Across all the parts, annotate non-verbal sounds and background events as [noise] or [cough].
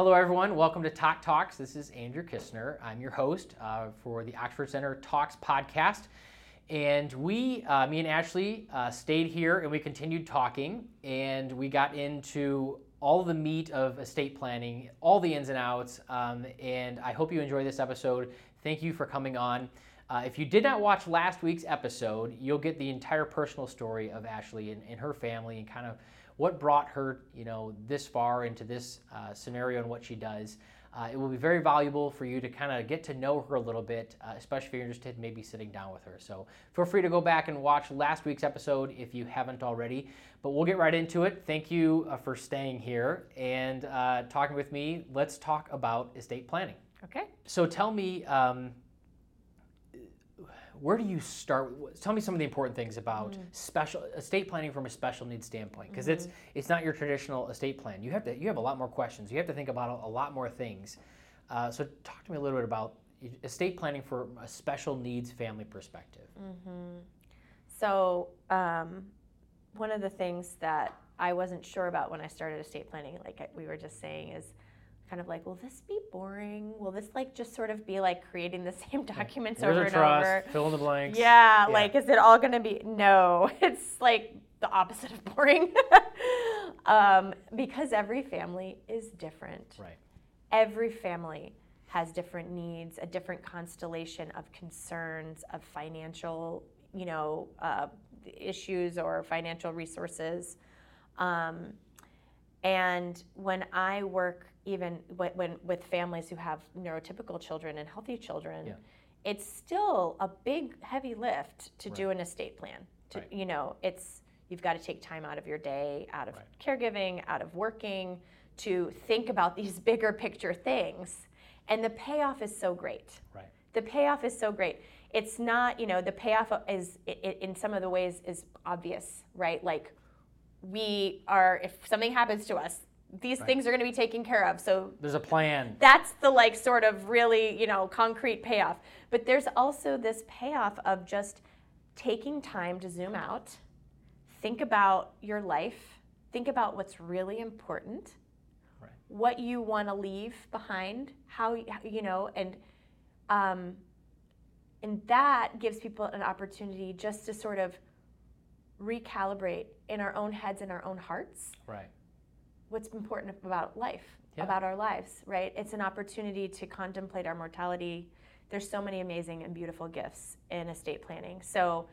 Hello, everyone. Welcome to TOC Talks. This is Andrew Kistner. I'm your host uh, for the Oxford Center Talks podcast. And we, uh, me and Ashley, uh, stayed here and we continued talking. And we got into all the meat of estate planning, all the ins and outs. Um, and I hope you enjoy this episode. Thank you for coming on. Uh, if you did not watch last week's episode, you'll get the entire personal story of Ashley and, and her family and kind of what brought her, you know, this far into this uh, scenario and what she does. Uh, it will be very valuable for you to kind of get to know her a little bit, uh, especially if you're interested in maybe sitting down with her. So feel free to go back and watch last week's episode if you haven't already. But we'll get right into it. Thank you uh, for staying here and uh, talking with me. Let's talk about estate planning. Okay. So tell me, um, where do you start? Tell me some of the important things about mm. special estate planning from a special needs standpoint, because mm-hmm. it's it's not your traditional estate plan. You have to you have a lot more questions. You have to think about a, a lot more things. Uh, so talk to me a little bit about estate planning from a special needs family perspective. Mm-hmm. So um, one of the things that I wasn't sure about when I started estate planning, like we were just saying, is kind of like, will this be boring? Will this like just sort of be like creating the [laughs] same documents Here's over and trust, over? Fill in the blanks. Yeah, yeah, like is it all going to be? No, [laughs] it's like the opposite of boring. [laughs] um, because every family is different. Right. Every family has different needs, a different constellation of concerns, of financial, you know, uh, issues or financial resources. Um, and when I work even when, when, with families who have neurotypical children and healthy children, yeah. it's still a big heavy lift to right. do an estate plan. To right. you know, it's you've got to take time out of your day, out of right. caregiving, out of working to think about [laughs] these bigger picture things. And the payoff is so great. Right. The payoff is so great. It's not, you know, the payoff is in some of the ways is obvious, right? Like we are if something happens to us these right. things are going to be taken care of. So there's a plan. That's the like sort of really, you know, concrete payoff. But there's also this payoff of just taking time to zoom out, think about your life, think about what's really important, right. what you want to leave behind, how you know, and um, and that gives people an opportunity just to sort of recalibrate in our own heads and our own hearts. Right what's important about life, yeah. about our lives, right? It's an opportunity to contemplate our mortality. There's so many amazing and beautiful gifts in estate planning. So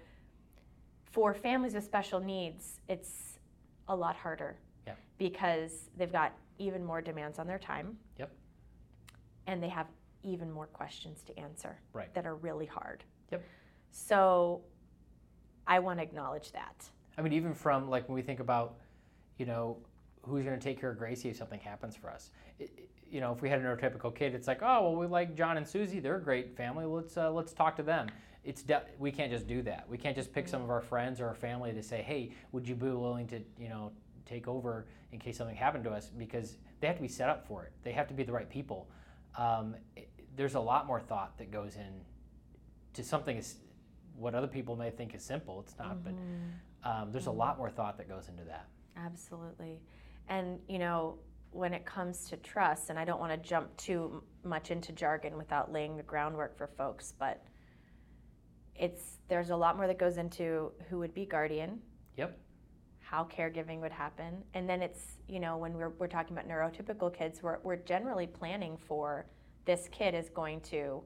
for families with special needs, it's a lot harder yeah. because they've got even more demands on their time. Yep. And they have even more questions to answer right. that are really hard. Yep. So I want to acknowledge that. I mean, even from like when we think about, you know, who's going to take care of Gracie if something happens for us? It, you know, if we had a neurotypical kid, it's like, oh, well, we like John and Susie; they're a great family. Let's uh, let's talk to them. It's de- we can't just do that. We can't just pick some of our friends or our family to say, hey, would you be willing to, you know, take over in case something happened to us? Because they have to be set up for it. They have to be the right people. Um, it, there's a lot more thought that goes in to something is what other people may think is simple. It's not, mm-hmm. but um, there's mm-hmm. a lot more thought that goes into that. Absolutely. And, you know, when it comes to trust, and I don't want to jump too much into jargon without laying the groundwork for folks, but it's there's a lot more that goes into who would be guardian. Yep. How caregiving would happen. And then it's, you know, when we're, we're talking about neurotypical kids, we're, we're generally planning for this kid is going to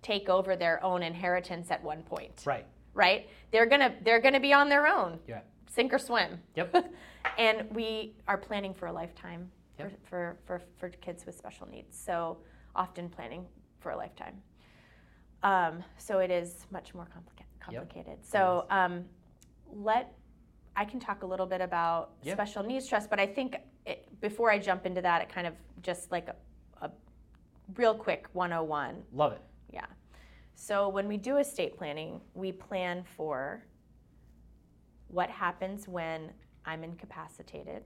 take over their own inheritance at one point. Right. Right? They're gonna they're gonna be on their own. Yeah sink or swim. Yep. [laughs] and we are planning for a lifetime yep. for, for, for, for, kids with special needs. So often planning for a lifetime. Um, so it is much more complica- complicated. Yep. So um, let I can talk a little bit about yep. special needs trust, but I think it, before I jump into that, it kind of just like a, a real quick 101. Love it. Yeah. So when we do estate planning, we plan for what happens when I'm incapacitated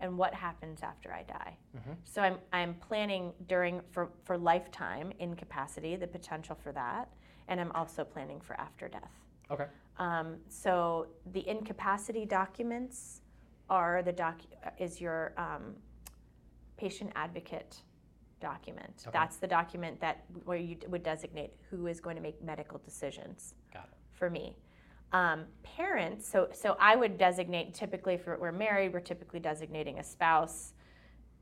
and what happens after I die. Mm-hmm. So I'm, I'm planning during for, for lifetime incapacity, the potential for that, and I'm also planning for after death. Okay. Um, so the incapacity documents are the doc is your um, patient advocate document. Okay. That's the document that where you d- would designate who is going to make medical decisions Got it. for me. Um, parents, so so I would designate typically if we're married, we're typically designating a spouse.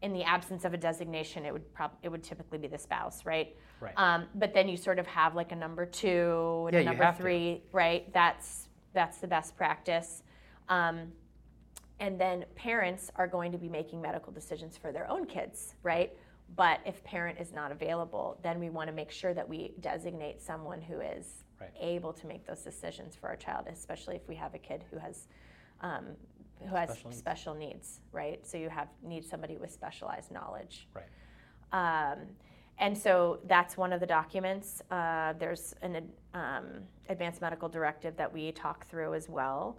In the absence of a designation, it would prob- it would typically be the spouse, right? Right. Um, but then you sort of have like a number two and Yeah, a number have to. three, right? That's that's the best practice. Um, and then parents are going to be making medical decisions for their own kids, right? But if parent is not available, then we want to make sure that we designate someone who is Right. able to make those decisions for our child, especially if we have a kid who has um, who has Special special needs. needs. right? So you have need somebody with specialized knowledge. Right. Um, and so that's one of the documents. Uh, there's an um, advanced medical directive that we talk through as well.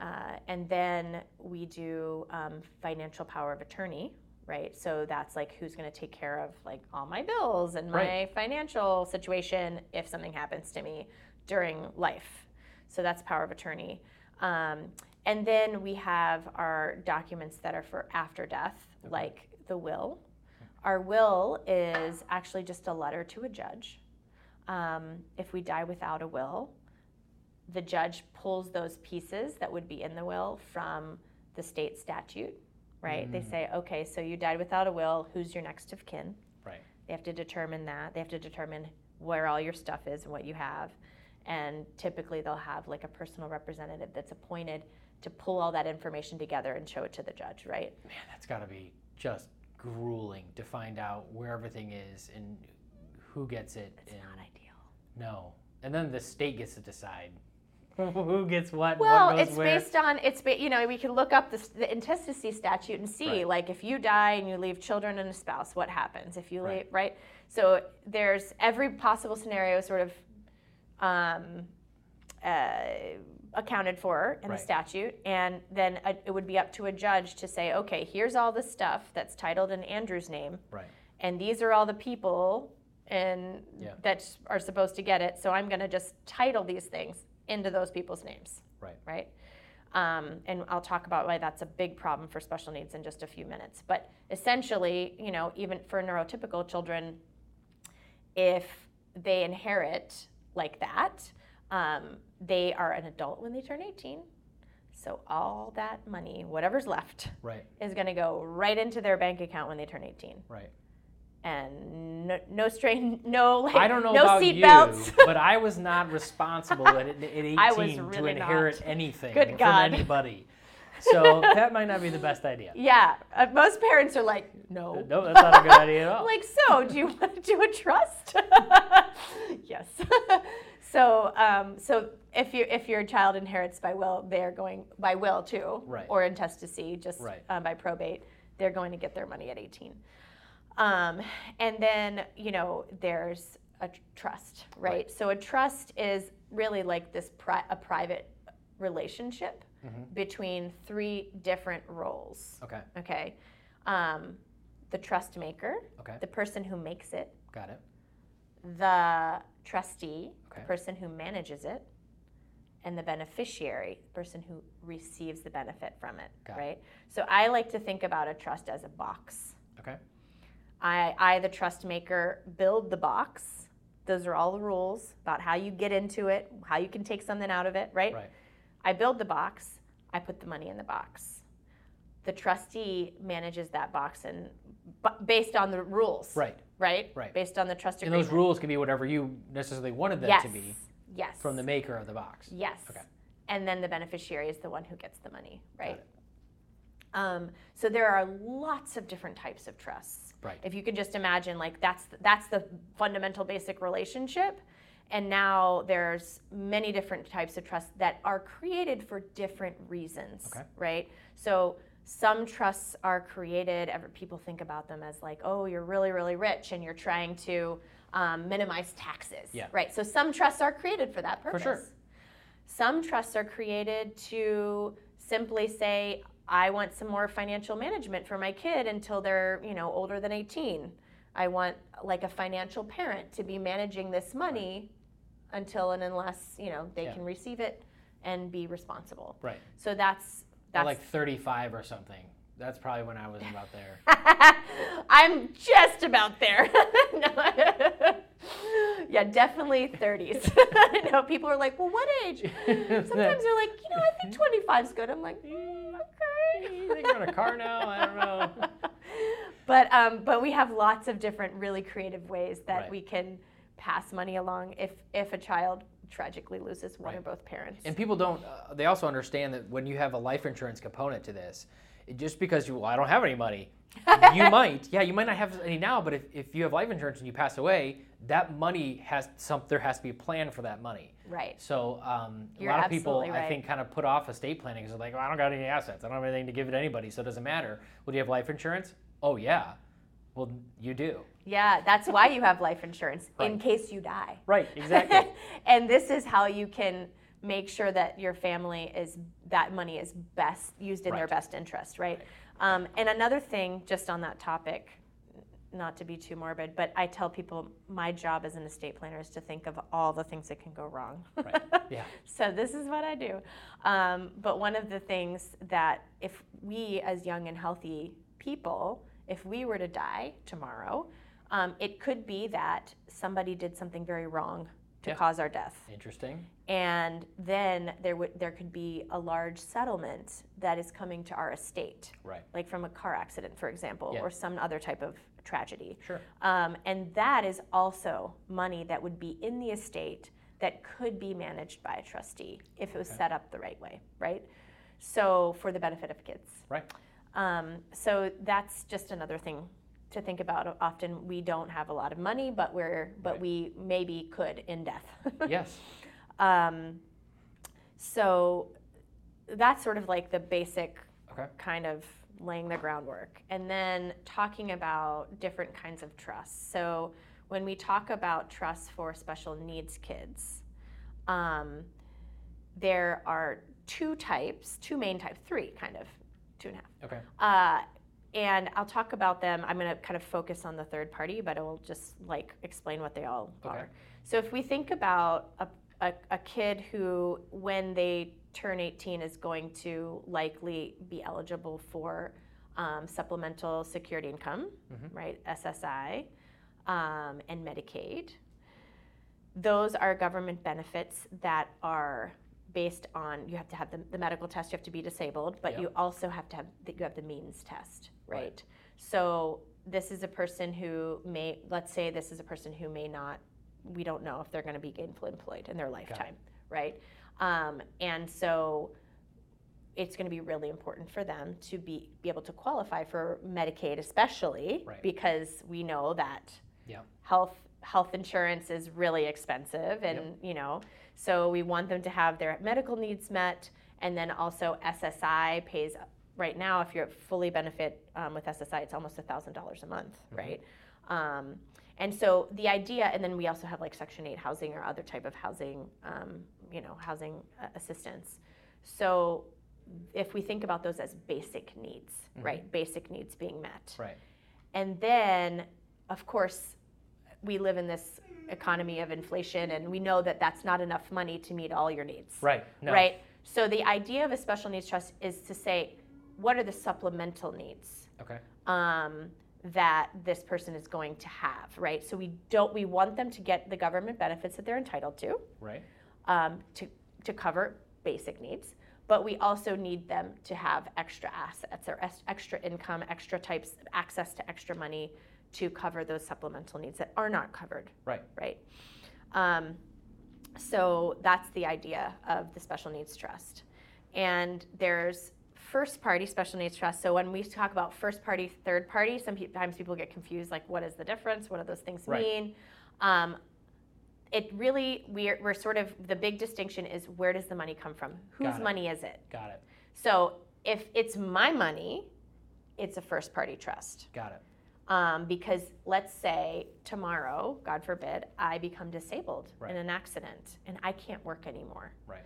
Uh, and then we do um, financial power of attorney, right? So that's like who's going to take care of like all my bills and my Right. financial situation if something happens to me during life. So that's power of attorney. Um, and then we have our documents that are for after death, Okay. like the will. Our will is actually just a letter to a judge. Um, if we die without a will, the judge pulls those pieces that would be in the will from the state statute, right? They Mm. say, okay, so you died without a will, who's your next of kin? Right. They have to determine that. They have to determine where all your stuff is and what you have. And typically they'll have like a personal representative that's appointed to pull all that information together and show it to the judge, right? Man, that's got to be just grueling to find out where everything is and who gets it. It's and not ideal. no, and then the state gets to decide [laughs] who gets what. Well, what goes it's where. based on it's ba- you know we can look up the, the intestacy statute and see Right. like if you die and you leave children and a spouse, what happens if you Right. leave right? So there's every possible scenario sort of um, uh, accounted for in Right. the statute, and then uh it would be up to a judge to say, okay, here's all the stuff that's titled in Andrew's name, Right. and these are all the people and Yeah. that are supposed to get it. So I'm going to just title these things into those people's names Right. right? Um, and I'll talk about why that's a big problem for special needs in just a few minutes. But essentially, you know, even for neurotypical children, if they inherit like that, um, they are an adult when they turn 18. So all that money, whatever's left, Right. is going to go right into their bank account when they turn 18. Right. And no, no strain, [laughs] no like, I don't know no about seat you, belts. [laughs] but I was not responsible at, at 18 [laughs] I was to inherit not. anything Good from God. anybody. So that might not be the best idea. yeah, uh, most parents are like, no. No, that's not a good idea at all. like, so do you want to do a trust? yes. so, um, so if you if your child inherits by will, they're going by will too, Right. or intestacy, just Right. um, by probate, they're going to get their money at 18. Um, and then you know there's a trust, right? Right. So a trust is really like this pri- a private relationship Mhm. between three different roles. Okay. Okay. Um, the trust maker, Okay. the person who makes it, Got it. the trustee, Okay. the person who manages it, and the beneficiary, the person who receives the benefit from it, Got it. right? So I like to think about a trust as a box. Okay. I, I, the trust maker, build the box. Those are all the rules about how you get into it, how you can take something out of it, right? Right. I build the box, I put the money in the box. The trustee manages that box and based on the rules, Right. right? Right. Based on the trust agreement. And those rules can be whatever you necessarily wanted them yes. to be Yes. from the maker of the box. Yes. Okay. And then the beneficiary is the one who gets the money, right? Um, so there are lots of different types of trusts. Right. If you could just imagine, like that's that's the fundamental basic relationship, and now there's many different types of trusts that are created for different reasons. Okay. Right. So some trusts are created. Ever people think about them as like, oh, you're really really rich and you're trying to um, minimize taxes. Yeah. Right. So some trusts are created for that purpose. For sure. Some trusts are created to simply say, I want some more financial management for my kid until they're, you know, older than 18. I want like a financial parent to be managing this money until and unless, you know, they Yeah. can receive it and be responsible. Right. So that's Or that's like 35 or something. That's probably when I was [laughs] about there. I'm just about there. [laughs] Yeah, definitely 30s. [laughs] no, people are like, well, what age? Sometimes they're like, you know, I think 25 is good. I'm like, mm. [laughs] You think a car now? I don't know. [laughs] But um, but we have lots of different really creative ways that Right. we can pass money along if if a child tragically loses one or both parents. And people don't. Uh, they also understand that when you have a life insurance component to this, it, just because you, well, I don't have any money, you [laughs] might, yeah, you might not have any now. But if, if you have life insurance and you pass away, that money has some. There has to be a plan for that money. Right. So um, a lot of people, absolutely I think, kind of put off estate planning because they're like, well, I don't got any assets. I don't have anything to give it to anybody, so it doesn't matter. Well, do you have life insurance? Oh yeah. Well, you do. Yeah, that's why you have life insurance in case you die. Right. Exactly. [laughs] and this is how you can make sure that your family is that money is best used in their best interest, right? Um, and another thing, just on that topic, not to be too morbid, but I tell people my job as an estate planner is to think of all the things that can go wrong. right. [laughs] Yeah. so this is what I do. Um, but one of the things that if we as young and healthy people, if we were to die tomorrow, um, it could be that somebody did something very wrong to Yeah. cause our death, Interesting. and then there would there could be a large settlement that is coming to our estate, Right. like from a car accident, for example, Yeah. or some other type of tragedy. Sure. Um, and that is also money that would be in the estate that could be managed by a trustee if it was Okay. set up the right way, right? So for the benefit of kids. Right. Um, so that's just another thing to think about. Often we don't have a lot of money, but we're but Right. we maybe could in death. [laughs] Yes. um, so that's sort of like the basic Okay. kind of laying the groundwork. And then talking about different kinds of trusts. So when we talk about trusts for special needs kids, um, there are two types, two main types, three kind of, two and a half. Okay. Uh, and I'll talk about them. I'm going to kind of focus on the third party, but I will just like explain what they all Okay. are. So if we think about a, a, a kid who, when they turn 18, is going to likely be eligible for um, supplemental security income, Mhm. right? SSI um, and Medicaid. Those are government benefits that are based on you have to have the, the medical test, you have to be disabled, but Yeah. you also have to have the, you have the means test, right? Right. So this is a person who may let's say this is a person who may not we don't know if they're going to be gainfully employed in their lifetime, right? Um, and so it's going to be really important for them to be be able to qualify for Medicaid, especially Right. because we know that Yeah. health health insurance is really expensive, and you know, so we want them to have their medical needs met, and then also SSI pays. Right now, if you're fully benefit um, with SSI, it's almost thousand dollars a month, right? Um, and so the idea, and then we also have like Section 8 housing or other type of housing, um, you know, housing assistance. So if we think about those as basic needs, right? Basic needs being met. Right. And then, of course, we live in this economy of inflation, and we know that that's not enough money to meet all your needs. Right. No. Right? So the idea of a special needs trust is to say, what are the supplemental needs? Okay. um, that this person is going to have, right? So we don't we want them to get the government benefits that they're entitled to, Right. Um, to to cover basic needs, but we also need them to have extra assets or extra income, extra types access to extra money to cover those supplemental needs that are not covered, Right. right? Um, so that's the idea of the special needs trust. And there's first party special needs trust. So when we talk about first party, third party, sometimes people get confused like, what is the difference? What do those things Right. mean? Um, it really, we're, we're sort of, the big distinction is where does the money come from? Whose money is it? Got it. So if it's my money, it's a first party trust. Got it. Um, because let's say tomorrow, God forbid, I become disabled Right. in an accident and I can't work anymore. Right.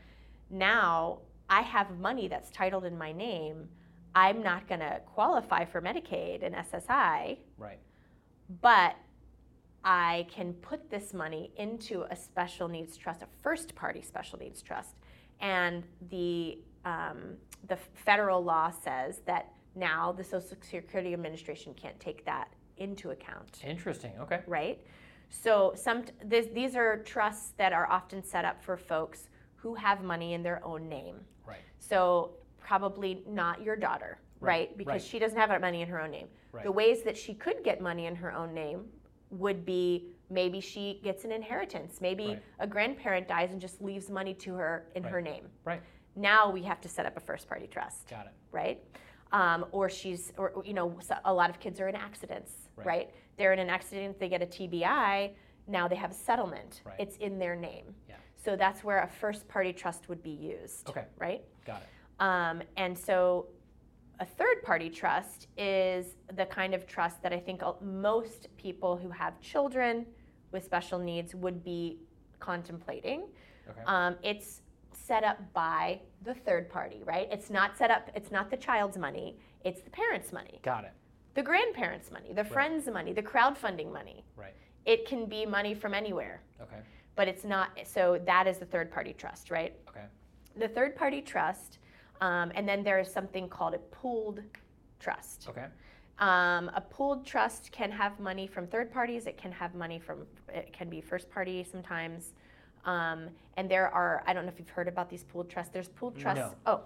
Now I have money that's titled in my name. I'm not going to qualify for Medicaid and SSI, Right. but I can put this money into a special needs trust, a first party special needs trust. And the, um, the federal law says that now the Social Security Administration can't take that into account, Interesting. Okay. right? So some this, these are trusts that are often set up for folks who have money in their own name. Right. So probably not your daughter, Right, right? Because right. she doesn't have money in her own name. Right. The ways that she could get money in her own name would be maybe she gets an inheritance. Maybe Right. a grandparent dies and just leaves money to her in her name. Right. Now we have to set up a first party trust, Got it. right? Um, or she's, or you know, a lot of kids are in accidents, Right. right? They're in an accident, they get a TBI, now they have a settlement. Right. It's in their name. Yeah. So that's where a first party trust would be used, Okay. right? Got it. Um, and so a third party trust is the kind of trust that I think most people who have children with special needs would be contemplating. Okay. Um, it's set up by the third party, right? It's not set up, it's not the child's money, it's the parent's money, Got it. the grandparents' money, the friends' money, the crowdfunding money. Right. It can be money from anywhere, Okay. but it's not, so that is the third party trust, right? Okay. the third party trust, um, and then there is something called a pooled trust. Okay. Um, a pooled trust can have money from third parties. It can have money from it can be first party sometimes. Um, and there are I don't know if you've heard about these pooled trusts. There's pooled trusts. No. Oh,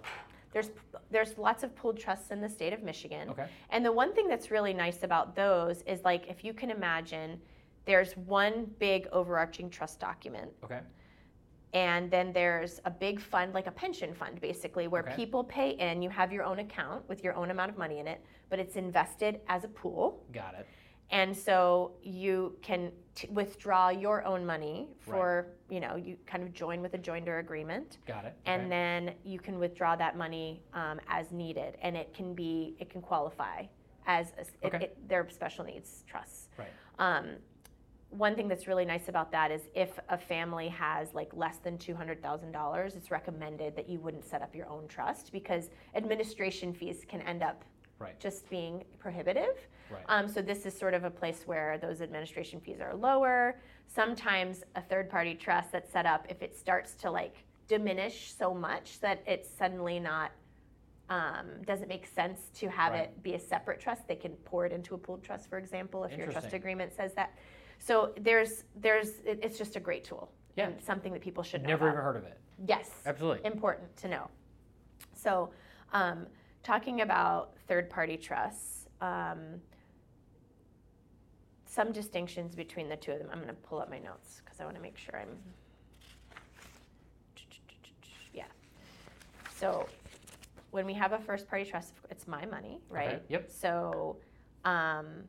there's there's lots of pooled trusts in the state of Michigan. Okay. And the one thing that's really nice about those is like if you can imagine, there's one big overarching trust document Okay. And then there's a big fund like a pension fund basically where Okay. people pay in you have your own account with your own amount of money in it but it's invested as a pool Got it. and so you can t- withdraw your own money for you know you kind of join with a joinder agreement Got it. and okay. then you can withdraw that money um, as needed and it can be it can qualify as a, s- it- Okay. it, they're special needs trusts Right. um, one thing that's really nice about that is if a family has like less than $200,000, it's recommended that you wouldn't set up your own trust because administration fees can end up Right. just being prohibitive. Right. Um, so this is sort of a place where those administration fees are lower. Sometimes a third party trust that's set up, if it starts to like diminish so much that it's suddenly not um, doesn't make sense to have Right. it be a separate trust. They can pour it into a pooled trust, for example, if your trust agreement says that. So there's there's it- it's just a great tool. Yeah. and something that people should know. Never about. even heard of it. Yes Absolutely. important to know. So, um, talking about third party trusts, um, some distinctions between the two of them. I'm going to pull up my notes because I want to make sure I'm. Yeah. So, when we have a first party trust, it's my money, right? Okay, yep. So, um,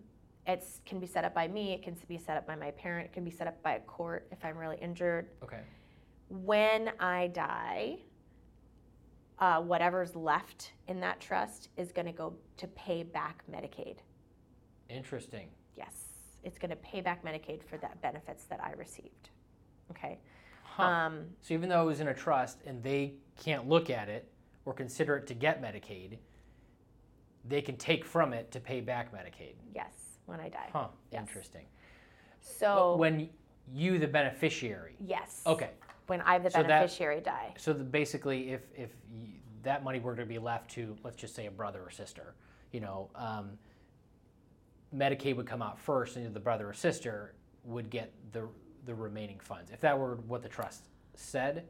it can be set up by me, it can be set up by my parent, it can be set up by a court if I'm really injured Okay. when I die, uh, whatever's left in that trust is going to go to pay back Medicaid. Interesting. Yes, it's going to pay back Medicaid for that benefits that I received. Okay. Huh. Um, so even though it was in a trust and they can't look at it or consider it to get Medicaid, they can take from it to pay back Medicaid. yes, when I die. Huh. Yes. Interesting. So when you, the beneficiary. yes. Okay. When I, the So that- beneficiary, die. So the, basically, if if y that money were to be left to, let's just say, a brother or sister, you know, um, Medicaid would come out first, and the brother or sister would get the the remaining funds. If that were what the trust said,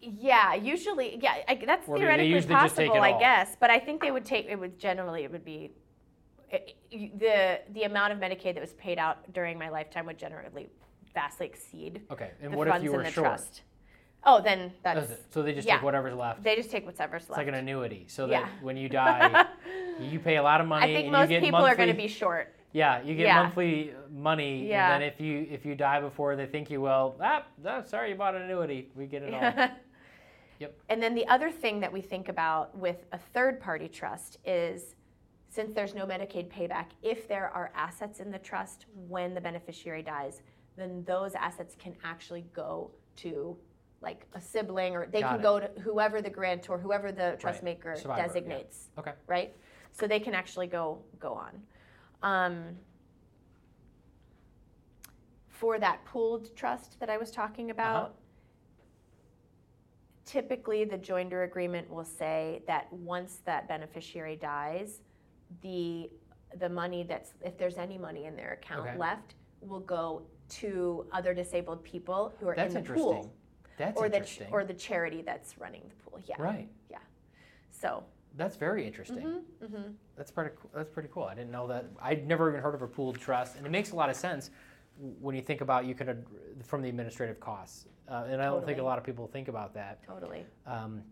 Yeah, usually, yeah, I, that's Or theoretically usually just take possible, I all? guess. But I think they would take it would generally it would be you- the the amount of Medicaid that was paid out during my lifetime would generally vastly exceed okay. And the what if funds you were in the short? trust. Oh, then That's that's. So they just yeah. take whatever's left. they just take whatever's left. It's like an annuity. So Yeah. that when you [laughs] die, you pay a lot of money. I think and most you get people monthly, are going to be short. Yeah, you get Yeah. monthly money, Yeah. and then if you if you die before they think you will, ah, ah, sorry, you bought an annuity. We get it all. [laughs] Yep. And then the other thing that we think about with a third party trust is since there's no Medicaid payback, if there are assets in the trust when the beneficiary dies, then those assets can actually go to like a sibling or they Got can it. go to whoever the grantor, whoever the trust Right. maker Survivor, yeah. designates, Okay. right? So they can actually go go on. Um, for that pooled trust that I was talking about, typically the joinder agreement will say that once that beneficiary dies, the the money that's if there's any money in their account Okay. left will go to other disabled people who are That's in the pool That's or the interesting. ch- or the charity that's running the pool. Yeah. right. Yeah. So. That's very interesting. hmm hmm That's pretty. That's pretty cool. I didn't know that. I'd never even heard of a pooled trust, and it makes a lot of sense when you think about you could ad- from the administrative costs. Uh, and I don't think a lot of people think about that. Totally. Um,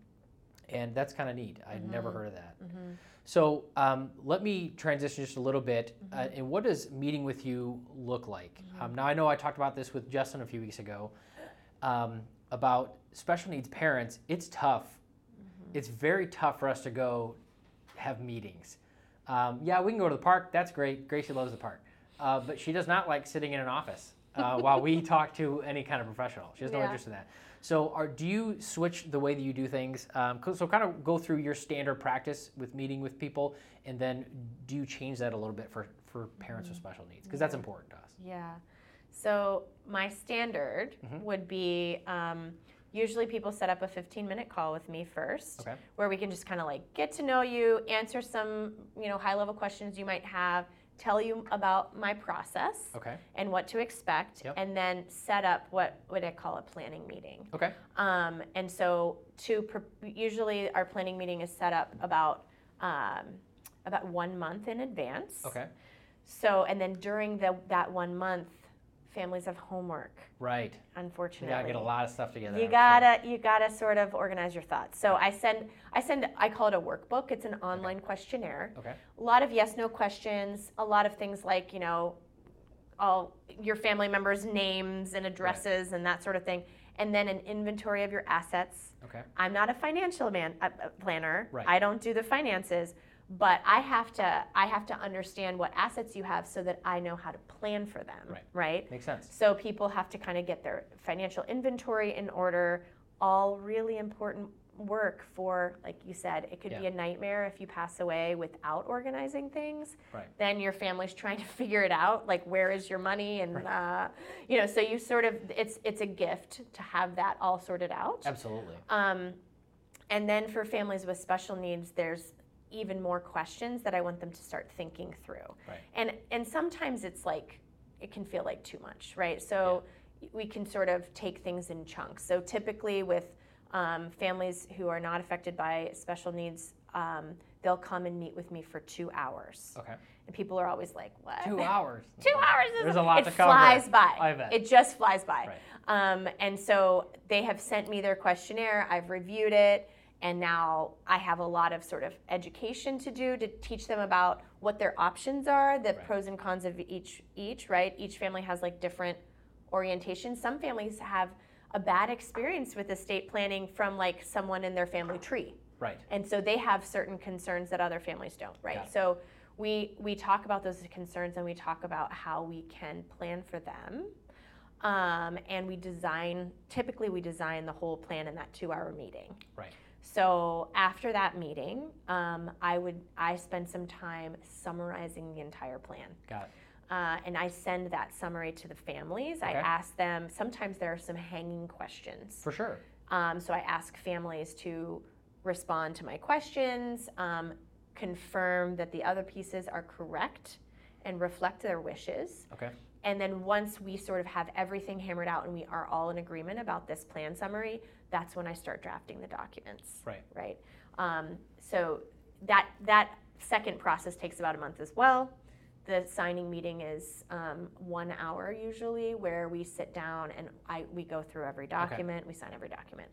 and that's kind of neat. I'd never Mhm. heard of that. hmm So um, let me transition just a little bit. Uh, Mm-hmm. and what does meeting with you look like? Um, now I know I talked about this with Justin a few weeks ago um, about special needs parents. It's tough. Mm-hmm. It's very tough for us to go have meetings. Um, yeah, we can go to the park. That's great. Gracie loves the park, uh, but she does not like sitting in an office uh, while we [laughs] talk to any kind of professional. She has no Yeah. interest in that. So, are, do you switch the way that you do things? Um, so, kind of go through your standard practice with meeting with people, and then do you change that a little bit for, for parents with special needs? Because that's important to us. Yeah. So my standard Mhm. would be um, usually people set up a 15 minute call with me first, Okay. where we can just kind of like get to know you, answer some you know high level questions you might have, tell you about my process Okay. and what to expect, Yep. and then set up what would I call a planning meeting. Okay. Um, and so to usually our planning meeting is set up about um, about one month in advance. Okay. So, and then during the, that one month, families have homework, Right. Unfortunately. You gotta get a lot of stuff together. You I'm sure. gotta, you gotta sort of organize your thoughts. So I send, I send, I call it a workbook. It's an online questionnaire. Okay. A lot of yes, no questions. A lot of things like you know, all your family members' names and addresses and that sort of thing. And then an inventory of your assets. Okay. I'm not a financial man uh, planner. Right. I don't do the finances, but I have to I have to understand what assets you have so that I know how to plan for them. Right. Right. Makes sense. So people have to kind of get their financial inventory in order. All really important work for, like you said, it could be a nightmare if you pass away without organizing things. Right. Then your family's trying to [laughs] figure it out, like where is your money, and uh, you know, so you sort of it's it's a gift to have that all sorted out. Absolutely. Um, and then for families with special needs, there's even more questions that I want them to start thinking through. Right. And and sometimes it's like it can feel like too much, right? So we can sort of take things in chunks. So typically with um, families who are not affected by special needs, um, they'll come and meet with me for two hours. Okay. And people are always like, "What? Two [laughs] hours. Two hours is There's a lot it to cover. flies by. I bet. It just flies by. Right. Um, and so they have sent me their questionnaire. I've reviewed it, and now I have a lot of sort of education to do to teach them about what their options are, the Right. pros and cons of each. Each right. Each family has like different orientations. Some families have a bad experience with estate planning from like someone in their family tree. Right. And so they have certain concerns that other families don't, right? it. So we we talk about those concerns and we talk about how we can plan for them. Um, and we design typically we design the whole plan in that two hour meeting. Right. So after that meeting, um, I would I spend some time summarizing the entire plan. Got it. Uh, and I send that summary to the families. I ask them, sometimes there are some hanging questions. For sure. Um, so I ask families to respond to my questions, um, confirm that the other pieces are correct and reflect their wishes. Okay. And then once we sort of have everything hammered out and we are all in agreement about this plan summary, that's when I start drafting the documents. Right. Right. Um, so that that second process takes about a month as well. The signing meeting is um, one hour usually, where we sit down and I we go through every document, we sign every document.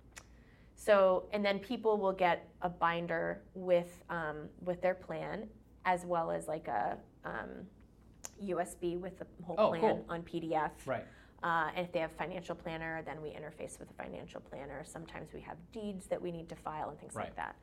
So and then people will get a binder with um, with their plan as well as like a um, USB with the whole Oh, plan cool. on PDF. Right. Uh, and if they have financial planner, then we interface with the financial planner. Sometimes we have deeds that we need to file and things Right. like that.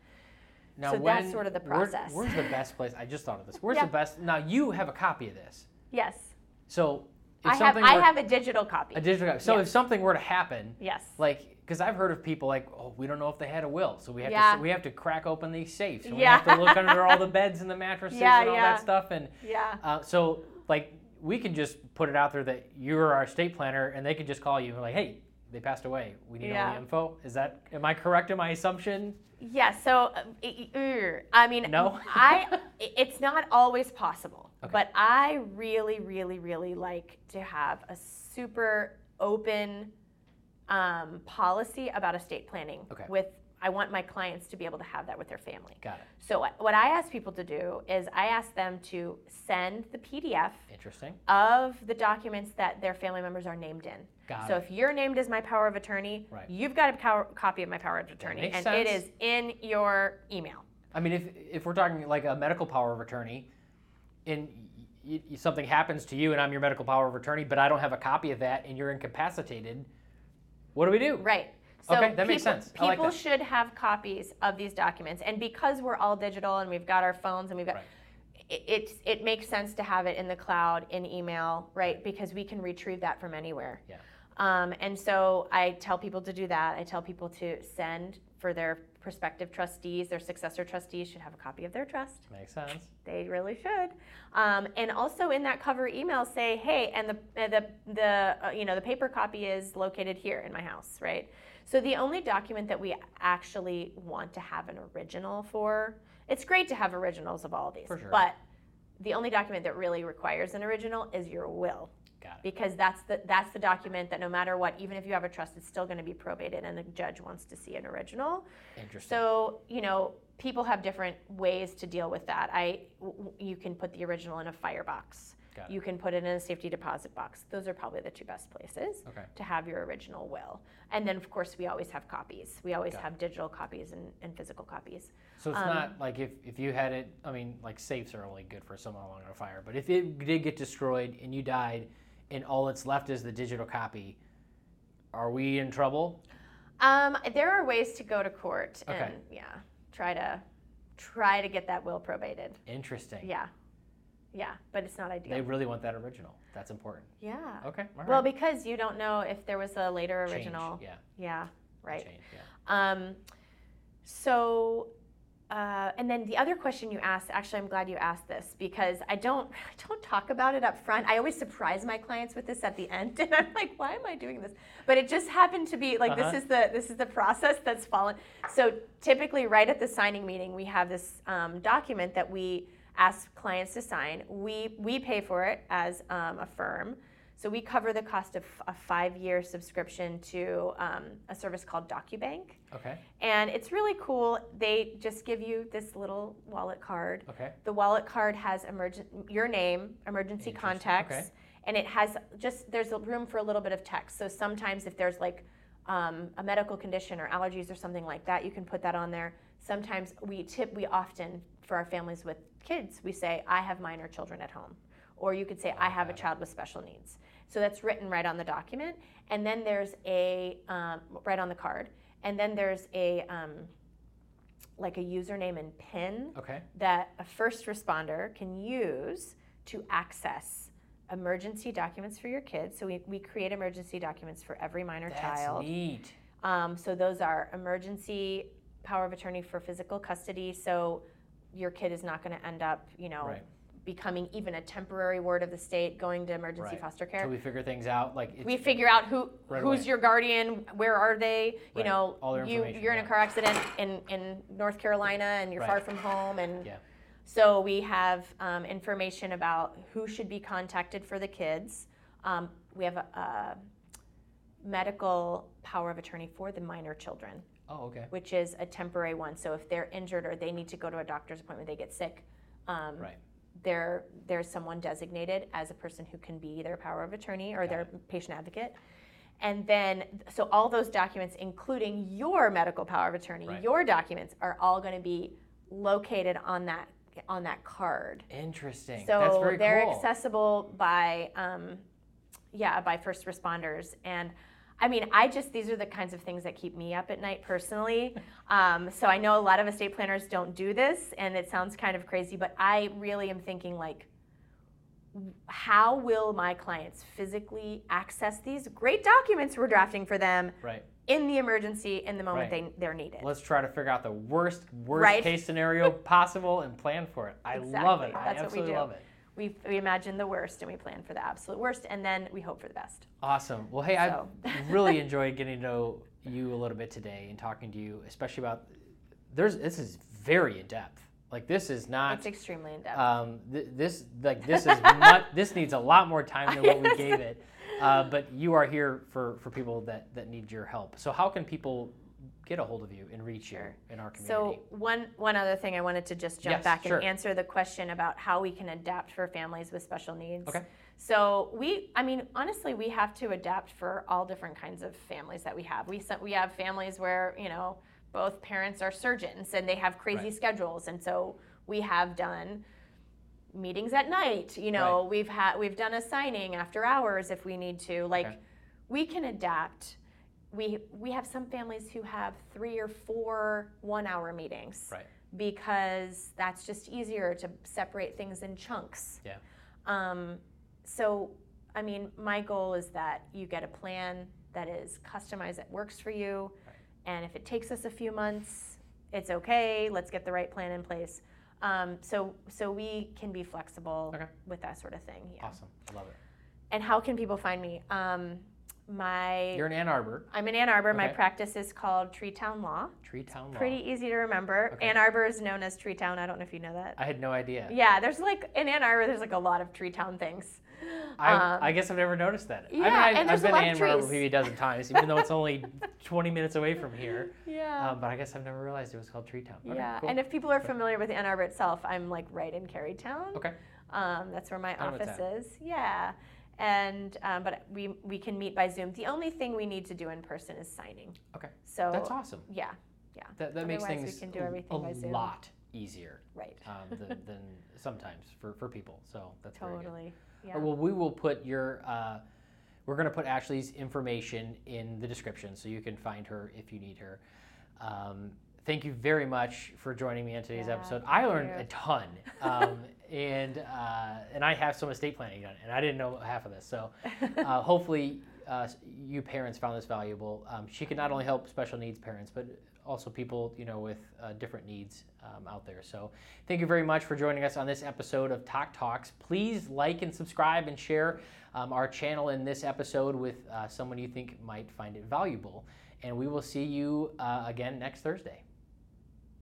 Now, So that's sort of the where- process. where's the best place? I just thought of this. Where's Yeah. the best? Now you have a copy of this. Yes, So if I have. something I were, have a digital copy. a digital copy. So Yeah. if something were to happen, yes. like because I've heard of people like, oh, we don't know if they had a will, so we have Yeah. to we have to crack open these safes. And Yeah. We have to look under all the beds and the [laughs] mattresses Yeah, and all that stuff. And yeah. uh, so like we can just put it out there that you're our estate planner, and they can just call you and like, hey, they passed away. We need all the info. Is that am I correct in my assumption? Yeah, so uh, i- er, I mean, No? I [laughs] i- it's not always possible, Okay. but I really, really, really like to have a super open um, policy about estate planning. Okay. With I want my clients to be able to have that with their family. Got it. So what what I ask people to do is I ask them to send the PDF Interesting. of the documents that their family members are named in. Got so it. if you're named as my power of attorney, Right. you've got a power, copy of my power of attorney, and it sense. is in your email. I mean, if if we're talking like a medical power of attorney, and y- y- something happens to you, and I'm your medical power of attorney, but I don't have a copy of that, and you're incapacitated, what do we do? Right. So Okay, that makes people, sense. I like People should have copies of these documents, and because we're all digital and we've got our phones and we've got, Right. it, it's it makes sense to have it in the cloud in email, right? Because we can retrieve that from anywhere. Yeah. Um, and so I tell people to do that. I tell people to send for their prospective trustees, their successor trustees should have a copy of their trust. Makes sense. They really should. Um, and also in that cover email, say, hey, and the the the uh, you know the paper copy is located here in my house, right? So the only document that we actually want to have an original for, it's great to have originals of all of these, sure. but the only document that really requires an original is your will Got it. because that's the that's the document that no matter what, even if you have a trust, it's still going to be probated, and the judge wants to see an original. Interesting. So you know, people have different ways to deal with that. I, w- you can put the original in a firebox. You can put it in a safety deposit box. Those are probably the two best places Okay. to have your original will. And then, of course, we always have copies. We always have digital copies and, and physical copies. So it's Um, not like if, if you had it, I mean, like safes are only good for someone along a fire, but if it did get destroyed and you died and all that's left is the digital copy, are we in trouble? Um, there are ways to go to court Okay. and yeah, try to try to get that will probated. Interesting. Yeah, yeah, but it's not ideal. They really want that original. That's important. yeah. Okay. All Well, because you don't know if there was a later Change, original. Yeah. Yeah, right. Change. Yeah. Um, so, uh, and then the other question you asked, actually, I'm glad you asked this because I don't, [laughs] I don't talk about it up front. I always surprise my clients with this at the end, [laughs] and I'm like, why am I doing this? But it just happened to be like Uh-huh. this is the this is the process that's fallen. So typically, right at the signing meeting, we have this um, document that we ask clients to sign. We we pay for it as um, a firm. So we cover the cost of a five-year subscription to um, a service called DocuBank. Okay. And it's really cool. They just give you this little wallet card. Okay. The wallet card has emergent your name, emergency contacts, Okay. and it has just there's a room for a little bit of text. So sometimes if there's like um, a medical condition or allergies or something like that, you can put that on there. Sometimes we tip we often for our families with kids we say I have minor children at home, or you could say I have a child with special needs. So that's written right on the document, and then there's a um, right on the card, and then there's a um, like a username and PIN Okay. that a first responder can use to access emergency documents for your kids. So we, we create emergency documents for every minor That's child. neat. Um, so those are emergency power of attorney for physical custody. So your kid is not going to end up, you know, Right. becoming even a temporary ward of the state, going to emergency Right. foster care. we figure things out, like it's, we figure out who Right who's away. your guardian, where are they? you know, you you're in a car accident in in North Carolina and you're far from home and Yeah. so we have um, information about who should be contacted for the kids. Um, we have a, a medical power of attorney for the minor children, Oh, okay. which is a temporary one. So if they're injured or they need to go to a doctor's appointment, they get sick. Um, Right. there there's someone designated as a person who can be their power of attorney or Got their patient advocate. And then, so all those documents, including your medical power of attorney, Right. your documents, are all going to be located on that on that card. Interesting. So That's very they're cool. accessible by, um, yeah, by first responders. And I mean, I just these are the kinds of things that keep me up at night personally. Um, so I know a lot of estate planners don't do this, and it sounds kind of crazy, but I really am thinking like, how will my clients physically access these great documents we're drafting for them Right. in the emergency in the moment Right. they, they're needed? Let's try to figure out the worst, worst Right. case scenario possible and plan for it. I love it. Exactly. I That's what we absolutely do. love it. We, we imagine the worst and we plan for the absolute worst, and then we hope for the best. Awesome. Well, hey, So. I've [laughs] really enjoyed getting to know you a little bit today and talking to you, especially about there's this is very in depth. Like this is not It's extremely in depth. um, th- this like this is much, [laughs] this needs a lot more time than what we gave it. Uh, but you are here for for people that that need your help. So how can people get a hold of you and reach Sure. you in our community? So one one other thing I wanted to just jump Yes, back sure. and answer the question about how we can adapt for families with special needs. Okay. So we, I mean, honestly, we have to adapt for all different kinds of families that we have. We we have families where you know both parents are surgeons and they have crazy Right. schedules, and so we have done meetings at night. You know, we've had we've done a signing after hours if we need to. Like, Okay. we can adapt. We we have some families who have three or four one-hour meetings right. because that's just easier to separate things in chunks. Yeah. Um, so, I mean, my goal is that you get a plan that is customized that works for you, Right. and if it takes us a few months, it's okay. Let's get the right plan in place. Um, so, so we can be flexible Okay. with that sort of thing. Yeah. Awesome. I love it. And how can people find me? Um, my You're in Ann Arbor, I'm in Ann Arbor. My practice is called Treetown Law. Treetown Law. Pretty easy to remember. Okay. Ann Arbor is known as Tree Town. I don't know if you know that. I had no idea. Yeah, there's like in Ann Arbor, there's like a lot of Tree Town things. I, Um, I guess I've never noticed that. I mean, yeah, I, and I've there's been to Ann Arbor maybe a dozen times, even though it's only [laughs] 20 minutes away from here. Yeah. Um, but I guess I've never realized it was called Tree Town. Okay, yeah, cool. and if people are familiar with Ann Arbor itself, I'm like right in Kerrytown. okay. Um, that's where my office is. Yeah, and um, but we we can meet by Zoom. The only thing we need to do in person is signing. Okay. So That's awesome. yeah, yeah, That, that makes Otherwise, we things can do a- everything a by Zoom. lot easier right. um, than, [laughs] than sometimes for, for people. So that's. Totally. Yeah. Well, we will put your. Uh, we're going to put Ashley's information in the description so you can find her if you need her. Um, thank you very much for joining me on today's Yeah, episode. I learned you. a ton, um, and uh, and I have some estate planning done, and I didn't know half of this. So [laughs] uh, hopefully, uh, you parents found this valuable. Um, she can not only help special needs parents, but also people you know with uh, different needs um, out there. So thank you very much for joining us on this episode of TOC Talks. Please like and subscribe and share um, our channel in this episode with uh, someone you think might find it valuable. And we will see you uh, again next Thursday.